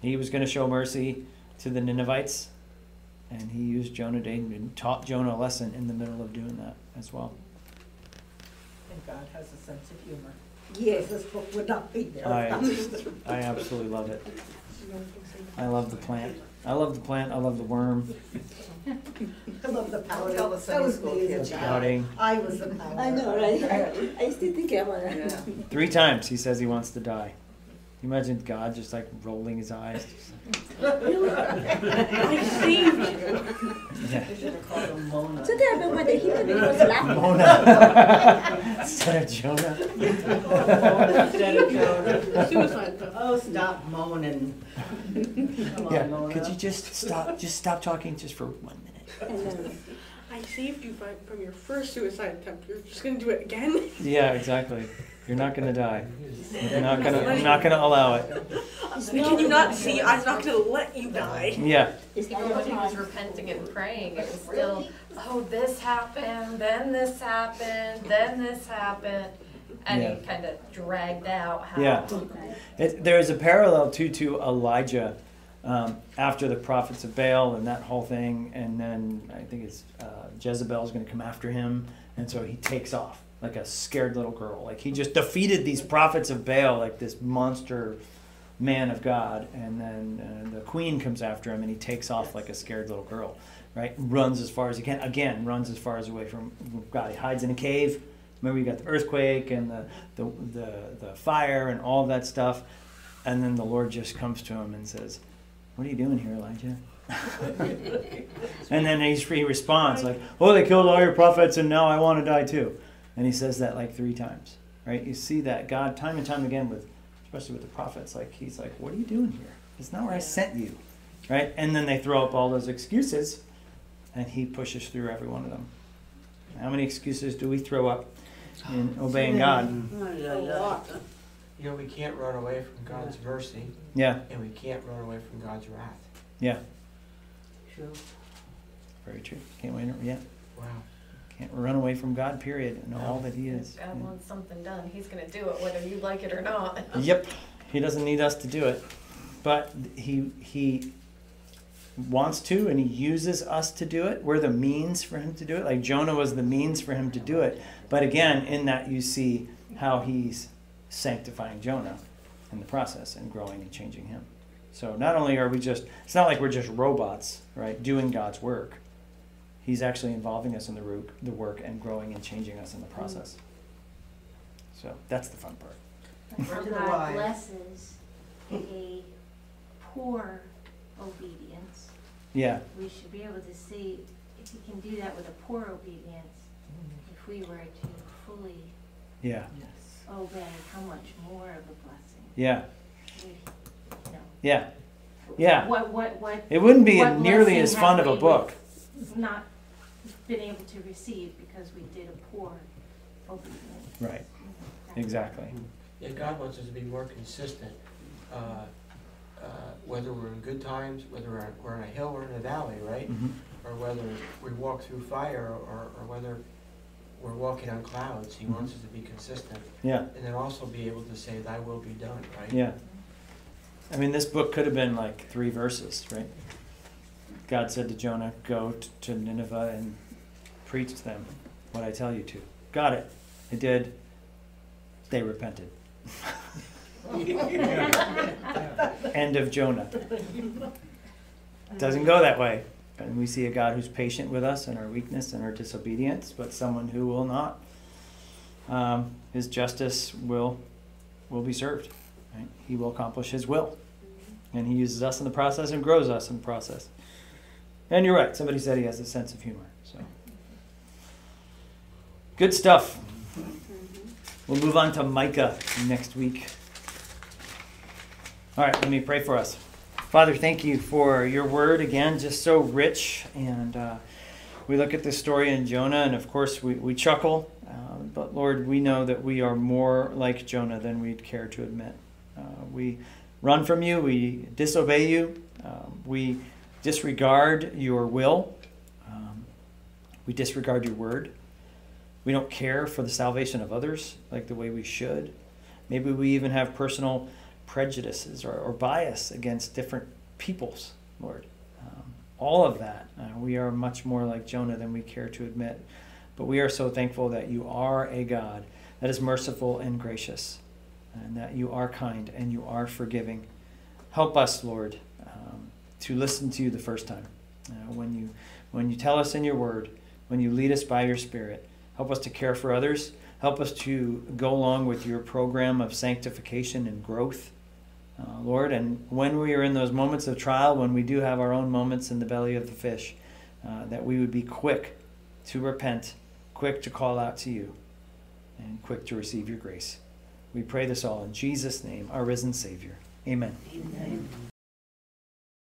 He was going to show mercy to the Ninevites, and he used Jonah to and taught Jonah a lesson in the middle of doing that as well. And God has a sense of humor. Yes, this book would not be there. I, I absolutely love it. I love the plant. I love the plant. I love the worm. I love the powder. Tell the That was school me as a kids. child. Pouting. I was the powder. I know, right? I still think about that. Yeah. Three times he says he wants to die. You imagine God just like rolling his eyes. just like- I saved you. yeah. They should have called him Mona. So there, but when the human being was laughing. Mona instead of Jonah. Instead of Jonah. Suicide though. Oh, stop moaning. Come on, Yeah. Mona. Could you just stop? Just stop talking just for one minute. I saved you from, from your first suicide attempt. You're just gonna do it again? Yeah, exactly. You're not gonna die. You're not gonna. I'm not gonna allow it. Can you not see? I'm not gonna let you die. Yeah. it's not Even when he was repenting and praying, it was still, oh, this happened, then this happened, then this happened. And Yeah. he kind of dragged out how. Yeah. It, there is a parallel too to Elijah um, after the prophets of Baal and that whole thing, and then I think it's uh, Jezebel's going to come after him, and so he takes off like a scared little girl. Like he just defeated these prophets of Baal, like this monster man of God, and then uh, the queen comes after him, and he takes off like a scared little girl. Right, runs as far as he can. Again, runs as far as away from God. He hides in a cave. Remember, you got the earthquake and the, the, the, the fire and all that stuff. And then the Lord just comes to him and says, What are you doing here, Elijah? and then he responds, like, Oh, they killed all your prophets and now I want to die too. And he says that like three times, right? You see that God, time and time again, with especially with the prophets, like, He's like, What are you doing here? It's not where I sent you, right? And then they throw up all those excuses and he pushes through every one of them. How many excuses do we throw up in obeying God? Mm-hmm. A lot. You know, we can't run away from God's mercy, Yeah, and we can't run away from God's wrath. yeah, True. very true. Can't wait. Yeah, Wow. Can't run away from God. Period, and all that He If is. God wants something done, he's gonna do it whether you like it or not. Yep, He doesn't need us to do it, but He He wants to, and He uses us to do it. We're the means for Him to do it. Like Jonah was the means for Him to do it. But again, in that you see how He's sanctifying Jonah in the process and growing and changing him. So not only are we just, it's not like we're just robots, right, doing God's work. He's actually involving us in the work, the work and growing and changing us in the mm. process. So that's the fun part. To the God blesses a poor obedience. Yeah, We should be able to see if he can do that with a poor obedience. Mm. If we were to fully yeah, obey, how much more of a blessing? yeah, We, you know, yeah, yeah. What, what, what, It wouldn't be What nearly as fun of a book. not been able to receive because we did a poor obedience. Right, exactly. Yeah, God wants us to be more consistent. Uh, uh, whether we're in good times, whether we're, we're on a hill or in a valley, right? Mhm. Or whether we walk through fire, or, or whether we're walking on clouds, he wants us to be consistent. Yeah, And then also be able to say, thy will be done, right? yeah. I mean, this book could have been like three verses, right? God said to Jonah, Go t- to Nineveh and preach to them what I tell you to. Got it. It did. They repented. End of Jonah. Doesn't go that way. And we see a God who's patient with us and our weakness and our disobedience, but someone who will not. Um, his justice will will be served. Right? He will accomplish his will. And he uses us in the process and grows us in the process. And you're right, somebody said he has a sense of humor. Good stuff. We'll move on to Micah next week. All right, let me pray for us. Father, thank you for your word again, just so rich. And uh, we look at this story in Jonah, and of course, we, we chuckle. Uh, but Lord, we know that we are more like Jonah than we'd care to admit. Uh, we run from you, we disobey you, um, we disregard your will, um, we disregard your word. We don't care for the salvation of others like the way we should. Maybe we even have personal prejudices or, or bias against different peoples, Lord. Um, all of that, uh, we are much more like Jonah than we care to admit. But we are so thankful that you are a God that is merciful and gracious, and that you are kind and you are forgiving. Help us, Lord, um, to listen to you the first time. Uh, when you when you tell us in your word, when you lead us by your Spirit, help us to care for others. Help us to go along with your program of sanctification and growth, uh, Lord. And when we are in those moments of trial, when we do have our own moments in the belly of the fish, uh, that we would be quick to repent, quick to call out to you, and quick to receive your grace. We pray this all in Jesus' name, our risen Savior. Amen. Amen.